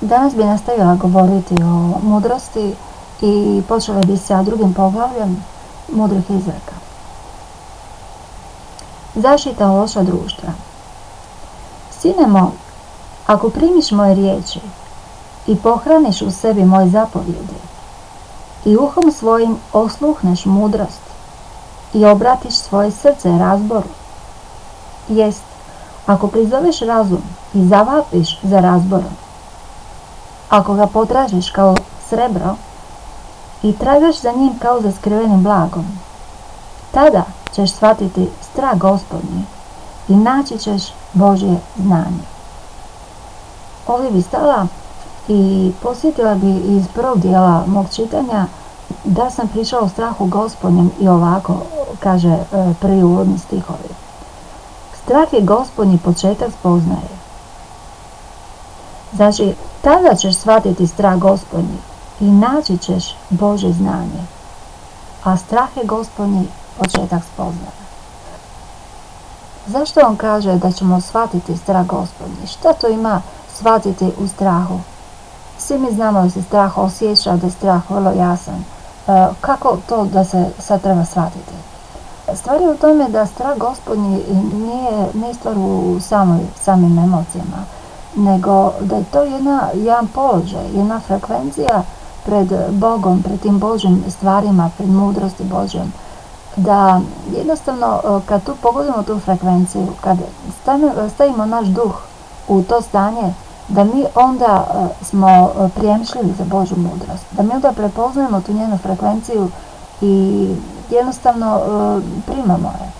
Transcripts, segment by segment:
Danas bi nastavila govoriti o mudrosti i počela bi sa drugim poglavljem mudrih izreka. Zaštita loša društva. Sine moj, ako primiš moje riječi i pohraniš u sebi moje zapovjede i uhom svojim osluhneš mudrost i obratiš svoje srce razboru, jest, ako prizoveš razum i zavapiš za razborom, ako ga potražiš kao srebro i tragaš za njim kao za skrivenim blagom, tada ćeš shvatiti strah gospodnji i naći ćeš Božje znanje. Ovdje bi stala i posjetila bi iz prvog dijela mog čitanja da sam pričala o strahu gospodnjem i ovako, kaže e, prvi uvodni stihovi. Strah je gospodnji početak spoznaje. Znači, tada ćeš shvatiti strah gospodnji i naći ćeš Bože znanje. A strah je gospodnji početak spoznaje. Zašto on kaže da ćemo shvatiti strah gospodnji? Što to ima shvatiti u strahu? Svi mi znamo da se strah osjeća, da je strah vrlo jasan. E, kako to da se sad treba shvatiti? Stvar je u tome da strah gospodnji nije, nije stvar u samoj, samim emocijama, nego da je to jedna, jedan položaj, jedna frekvencija pred Bogom, pred tim Božim stvarima, pred mudrosti Božjom. Da jednostavno e, kad tu pogodimo tu frekvenciju, kad stavimo naš duh u to stanje, da mi onda e, smo e, prijemšljivi za Božju mudrost, da mi onda prepoznajemo tu njenu frekvenciju i jednostavno primamo je.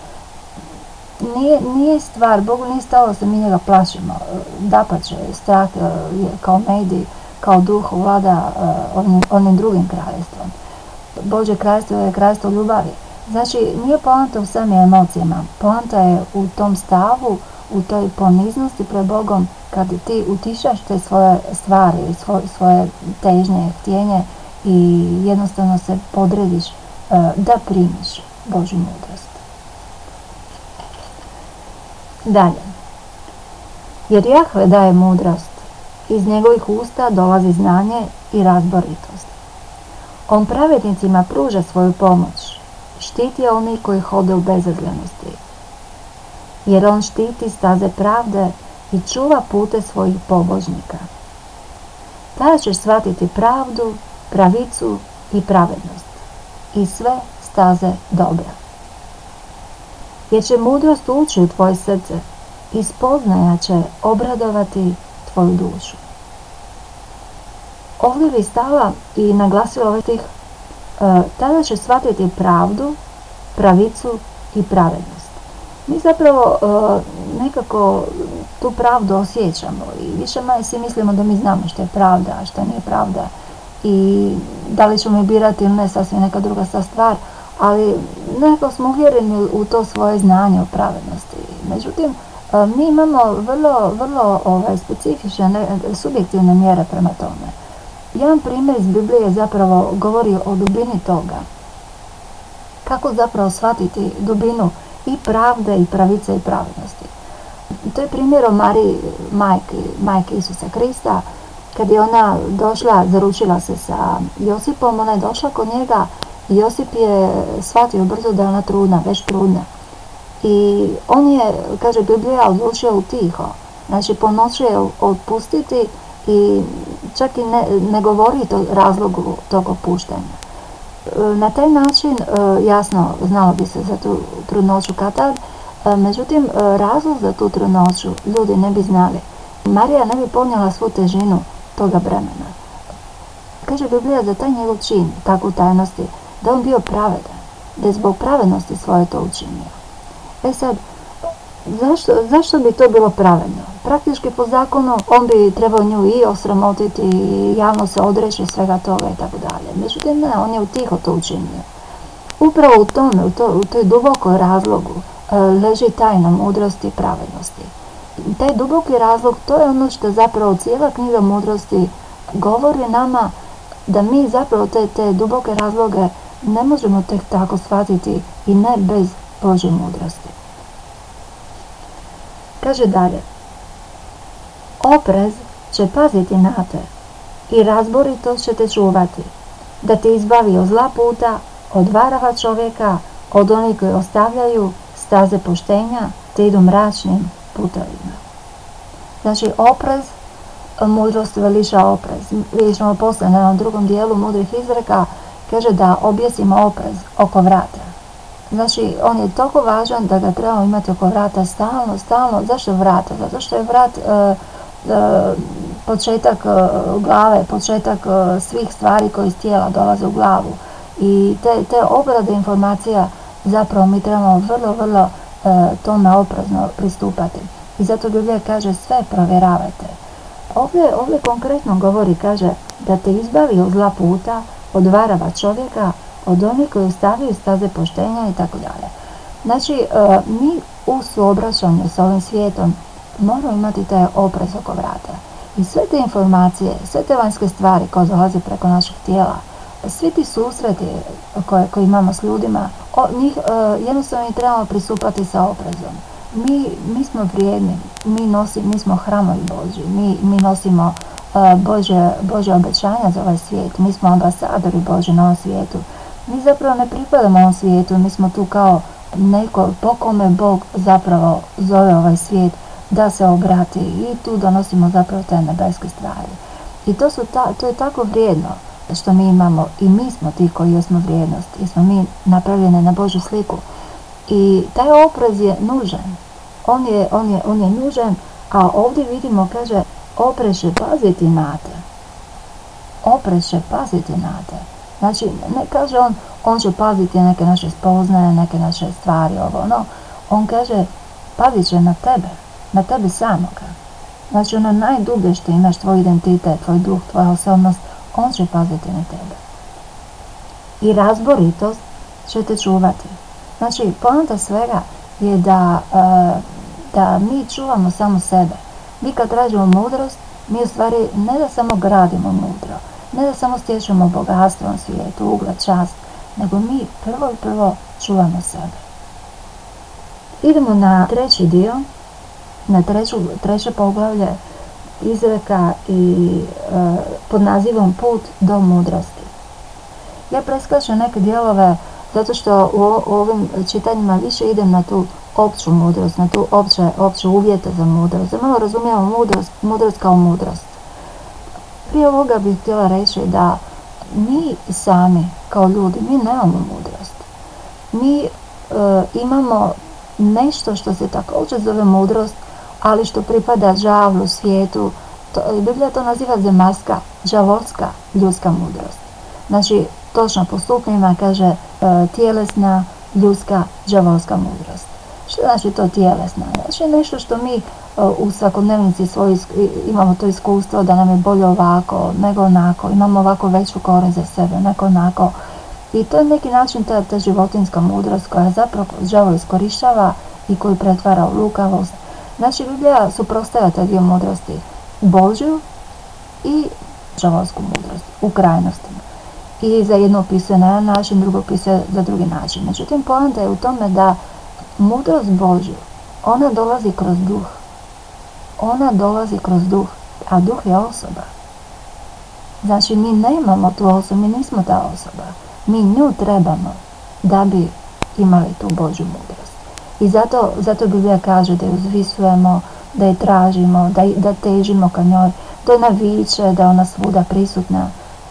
Nije, nije stvar, Bogu nije stalo da mi njega plašimo, dapače, strah je kao medij, kao duh vlada onim, onim drugim kraljestvom. Bože kraljestvo je kraljestvo ljubavi. Znači, nije poanta u samim emocijama, poanta je u tom stavu, u toj poniznosti pred Bogom, kad ti utišaš te svoje stvari, svoje, svoje težnje, htjenje i jednostavno se podrediš e, da primiš Božju mudrost. Dalje. Jer Jahve daje mudrost, iz njegovih usta dolazi znanje i razboritost. On pravednicima pruža svoju pomoć, štiti oni koji hode u bezazlenosti. Jer on štiti staze pravde i čuva pute svojih pobožnika. Tada ćeš shvatiti pravdu, pravicu i pravednost i sve staze dobra. Jer će mudrost ući u tvoje srce i spoznaja će obradovati tvoju dušu. Ovdje bi stala i naglasila ovaj tih, e, tada će shvatiti pravdu, pravicu i pravednost. Mi zapravo e, nekako tu pravdu osjećamo i više manje svi mislimo da mi znamo što je pravda, a što nije pravda i da li ćemo birati ili ne, sasvim neka druga stvar, ali nekako smo uvjereni u to svoje znanje o pravednosti. Međutim, E, mi imamo vrlo, vrlo ovaj, specifične, subjektivne mjere prema tome. Jedan primjer iz Biblije zapravo govori o dubini toga. Kako zapravo shvatiti dubinu i pravde i pravice i pravednosti. To je primjer o Mariji, majke, majke Isusa Krista, kad je ona došla, zaručila se sa Josipom, ona je došla kod njega Josip je shvatio brzo da je ona trudna, već trudna. I on je, kaže Biblija, odlučio utiho. Znači, po noći je otpustiti i čak i ne, ne govori o razlogu tog opuštanja. E, na taj način, e, jasno, znalo bi se za tu trudnoću Katar, e, međutim, razlog za tu trudnoću ljudi ne bi znali. Marija ne bi ponijela svu težinu toga bremena. Kaže Biblija za taj njegov čin, takvu tajnosti, da on bio pravedan, da je zbog pravednosti svoje to učinio. E sad, zašto, zašto bi to bilo pravedno? Praktički po zakonu on bi trebao nju i osramotiti i javno se odreći svega toga i tako dalje. Međutim, ne, on je utiho to učinio. Upravo u tome, u, to, u toj dubokoj razlogu e, leži tajna mudrosti i pravednosti. Taj duboki razlog, to je ono što zapravo cijela knjiga mudrosti govori nama da mi zapravo te, te duboke razloge ne možemo tek tako shvatiti i ne bez Bože mudrosti. Kaže dalje. Oprez će paziti na te i razborito će te čuvati, da te izbavi od zla puta, od varava čovjeka, od onih koji ostavljaju staze poštenja, te idu mračnim putovima. Znači, oprez, mudrost veliša oprez. Vidjet ćemo poslije na drugom dijelu mudrih izreka, kaže da objesimo oprez oko vrata. Znači, on je toliko važan da ga trebamo imati oko vrata stalno, stalno. Zašto vrata? Zato što je vrat e, e, početak e, glave, početak svih stvari koje iz tijela dolaze u glavu. I te, te obrade informacija zapravo mi trebamo vrlo, vrlo tome oprezno pristupati. I zato Biblija kaže sve provjeravajte. Ovdje, ovdje konkretno govori, kaže da te izbavi od zla puta, od varava čovjeka, od onih koji stavljaju staze poštenja i tako dalje. Znači, e, mi u suobraćanju s ovim svijetom moramo imati taj oprez oko vrata. I sve te informacije, sve te vanjske stvari koje dolaze preko naših tijela, svi ti susreti koje, koje imamo s ljudima, o, njih uh, jednostavno trebamo pristupati sa oprezom. Mi, mi smo vrijedni, mi, nosi, mi smo hramovi Boži, mi, mi nosimo Bože, Bože obećanja za ovaj svijet, mi smo ambasadori Bože na ovom svijetu. Mi zapravo ne pripadamo ovom svijetu, mi smo tu kao neko po kome Bog zapravo zove ovaj svijet da se obrati i tu donosimo zapravo te nebeske stvari. I to, su ta, to je tako vrijedno što mi imamo i mi smo ti koji jesmo vrijednost, jer smo mi napravljeni na Božu sliku. I taj oprez je nužan. On je, on je, on je nužan, a ovdje vidimo, kaže, opreše paziti na te. Opreše paziti na te. Znači, ne kaže on, on će paziti neke naše spoznaje, neke naše stvari, ovo, no. On kaže, pazit će na tebe, na tebe samoga. Znači, ono najdublje što imaš, tvoj identitet, tvoj duh, tvoja osobnost, on će paziti na tebe. I razboritost će te čuvati. Znači, poanta svega je da, e, da mi čuvamo samo sebe. Mi kad tražimo mudrost, mi u stvari ne da samo gradimo mudro, ne da samo stječemo bogatstvo na svijetu, ugled, čast, nego mi prvo i prvo čuvamo sebe. Idemo na treći dio, na treću, treće poglavlje izreka i e, pod nazivom Put do mudrosti. Ja preskačem neke dijelove zato što u, u ovim čitanjima više idem na tu opću mudrost, na tu opće, opće uvjete za mudrost. Da malo razumijemo mudrost, mudrost kao mudrost. Prije ovoga bih htjela reći da mi sami kao ljudi, mi nemamo mudrost. Mi e, imamo nešto što se također zove mudrost, ali što pripada žavlu, svijetu. To, Biblija to naziva zemaljska, žavolska ljudska mudrost. Znači, točno po stupnjima kaže e, tjelesna, ljudska, žavolska mudrost. Što znači to tjelesna? Znači nešto što mi u svakodnevnici svoj, imamo to iskustvo da nam je bolje ovako nego onako, imamo ovako veću korist za sebe, nego onako. I to je neki način ta, ta životinska mudrost koja zapravo žavo iskorištava i koju pretvara u lukavost. Znači Biblija suprostavlja te dvije mudrosti, Božju i žavolsku mudrost u krajnostima. I za jedno opisuje na jedan način, drugo opisuje za drugi način. Međutim, poanta je u tome da mudrost Božju, ona dolazi kroz duh ona dolazi kroz duh, a duh je osoba. Znači mi nemamo tu osobu, mi nismo ta osoba. Mi nju trebamo da bi imali tu Božju mudrost. I zato, zato Biblija kaže da je uzvisujemo, da je tražimo, da, da težimo ka njoj, da naviče, da je ona svuda prisutna,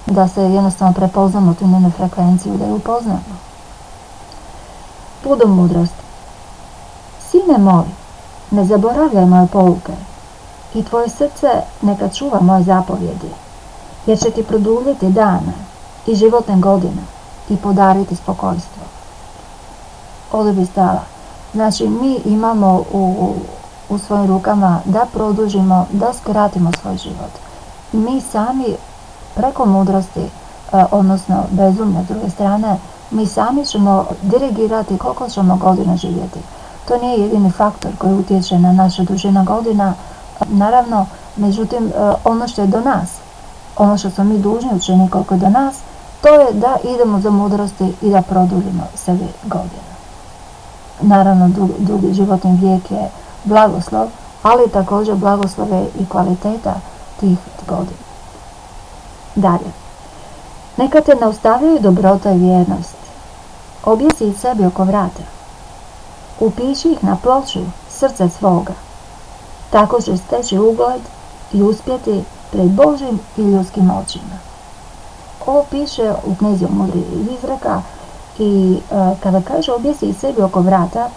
da se jednostavno prepoznamo tu njenu frekvenciju, da je upoznamo. Put mudrost. Sine moj, ne zaboravljaj moje pouke, i tvoje srce neka čuva moje zapovjedi, jer će ti produljiti dane i životne godine i podariti spokojstvo. Ovdje bi stala. Znači, mi imamo u, u svojim rukama da produžimo, da skratimo svoj život. Mi sami preko mudrosti, e, odnosno bezumne s druge strane, mi sami ćemo dirigirati koliko ćemo godina živjeti. To nije jedini faktor koji utječe na našu dužina godina, Naravno, međutim, e, ono što je do nas, ono što smo mi dužni učiniti koliko je do nas, to je da idemo za mudrosti i da produžimo sebi godine. Naravno, dugi životni vijek je blagoslov, ali također blagoslove i kvaliteta tih godina. Dalje. Neka te ne ostavljaju dobrota i vjernost. Objesi ih sebi oko vrata. Upiši ih na ploču srce svoga. Tako će steći ugled i uspjeti pred Božim i ljudskim očima. Ovo piše u knjizi mudri izreka i e, kada kaže objesi sebi oko vrata,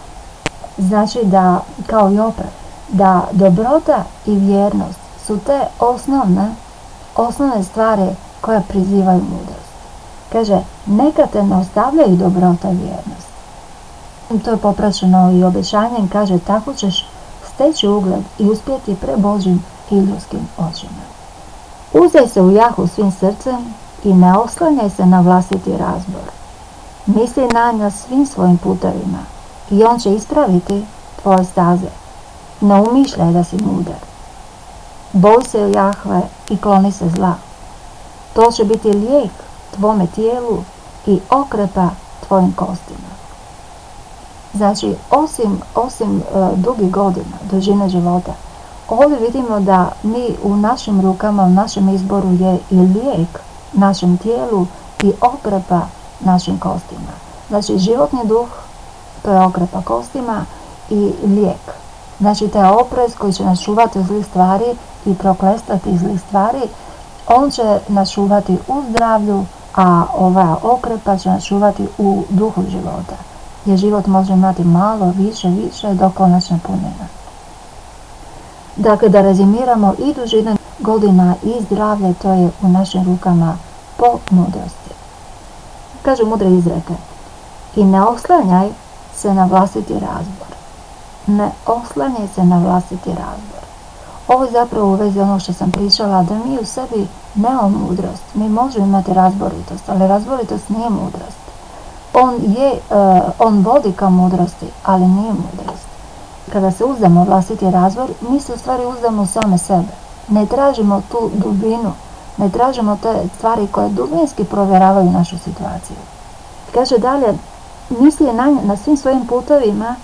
znači da, kao i opra, da dobrota i vjernost su te osnovne, osnovne stvari koje prizivaju mudrost. Kaže, neka te ne ostavljaju dobrota i vjernost. To je popraćeno i obećanjem, kaže, tako ćeš steći ugled i uspjeti pre Božim i ljudskim očima. Uzaj se u jahu svim srcem i ne oslanjaj se na vlastiti razbor. Misli na nja svim svojim putovima i on će ispraviti tvoje staze. Ne umišljaj da si mudar. Boj se Jahve i kloni se zla. To će biti lijek tvome tijelu i okrepa tvojim kostima. Znači, osim, osim uh, dugih godina, dužine života, ovdje vidimo da mi u našim rukama, u našem izboru je i lijek našem tijelu i okrepa našim kostima. Znači, životni duh, to je okrepa kostima i lijek. Znači, taj oprez koji će nas čuvati od zlih stvari i proklestati zlih stvari, on će nas čuvati u zdravlju, a ova okrepa će nas čuvati u duhu života. Jer život može imati malo, više, više do konačne punine. Dakle, da rezimiramo i dužine godina i zdravlje, to je u našim rukama po mudrosti. Kaže mudre izreke. I ne oslanjaj se na vlastiti razbor. Ne oslanjaj se na vlastiti razbor. Ovo je zapravo u vezi ono što sam pričala, da mi u sebi nemamo mudrost. Mi možemo imati razboritost, ali razboritost nije mudrost. On je, uh, on vodi ka mudrosti, ali nije mudrost. Kada se uzdamo vlastiti razbor, mi se u stvari uzdamo same sebe. Ne tražimo tu dubinu, ne tražimo te stvari koje dubinski provjeravaju našu situaciju. Kaže dalje, misli na, na svim svojim putovima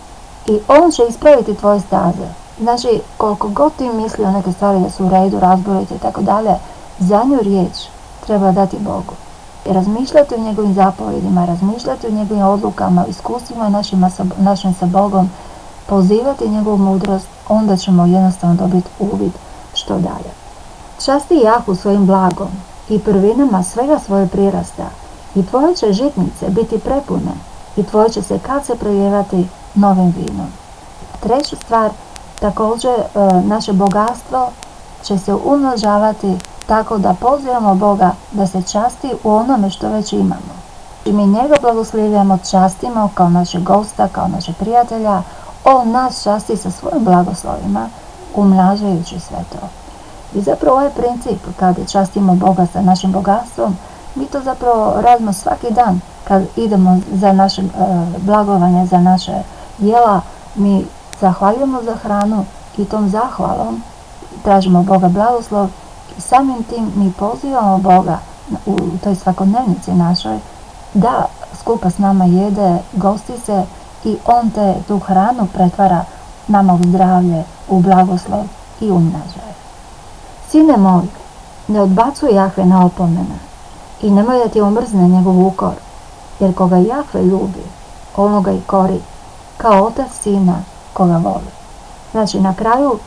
i on će ispraviti tvoje staze. Znači, koliko god ti misli o neke stvari da su u redu, razborite i tako dalje, za nju riječ treba dati Bogu. I razmišljati o njegovim zapovjedima, razmišljati o njegovim odlukama, iskustvima našima, našim sa Bogom, pozivati njegovu mudrost, onda ćemo jednostavno dobiti uvid što dalje. Časti Jahu svojim blagom i prvinama svega svoje prirasta i tvoje će žitnice biti prepune i tvoje će se kad se prelijevati novim vinom. Treću stvar, također e, naše bogatstvo će se umnožavati tako da pozivamo Boga da se časti u onome što već imamo. I mi njega blagoslivljamo, častimo kao naše gosta, kao naše prijatelja, on nas časti sa svojim blagoslovima, umnažajući sve to. I zapravo ovaj princip, kada častimo Boga sa našim bogatstvom, mi to zapravo radimo svaki dan kad idemo za naše e, blagovanje, za naše jela, mi zahvaljujemo za hranu i tom zahvalom tražimo Boga blagoslov i samim tim mi pozivamo Boga u toj svakodnevnici našoj da skupa s nama jede, gosti se i On te tu hranu pretvara nama u zdravlje, u blagoslov i u Sine moj, ne odbacuj Jahve na opomene i nemoj da ti omrzne njegov ukor, jer koga Jahve ljubi, onoga i kori, kao otac sina koga voli. Znači, na kraju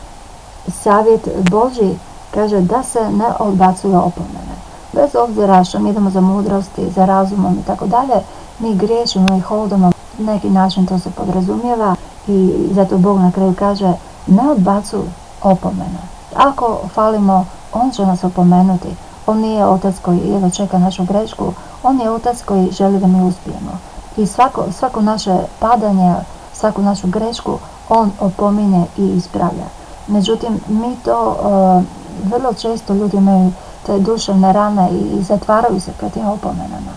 savjet Boži kaže da se ne odbacuju opomene. Bez obzira što mi idemo za mudrosti, za razumom i tako dalje, mi griješimo i hodamo. Neki način to se podrazumijeva i zato Bog na kraju kaže ne odbacuj opomene. Ako falimo, on će nas opomenuti. On nije otac koji jedno čeka našu grešku, on je otac koji želi da mi uspijemo. I svako, svako naše padanje, svaku našu grešku, on opominje i ispravlja. Međutim, mi to uh, vrlo često ljudi imaju te duševne rane i, zatvaraju se pred tim opomenama.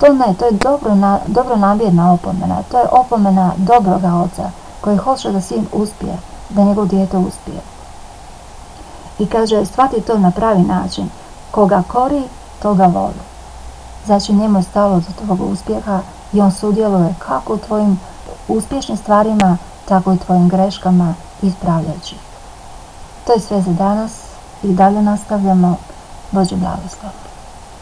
To ne, to je dobro, na, dobro namjerna opomena. To je opomena dobroga oca koji hoće da sin uspije, da njegov dijete uspije. I kaže, shvati to na pravi način. Koga kori, toga voli. Znači, njemu je stalo do tvojeg uspjeha i on sudjeluje kako u tvojim uspješnim stvarima, tako i tvojim greškama ispravljajući. To je sve za danas. I dalje nastavljamo. Bože blagoslov.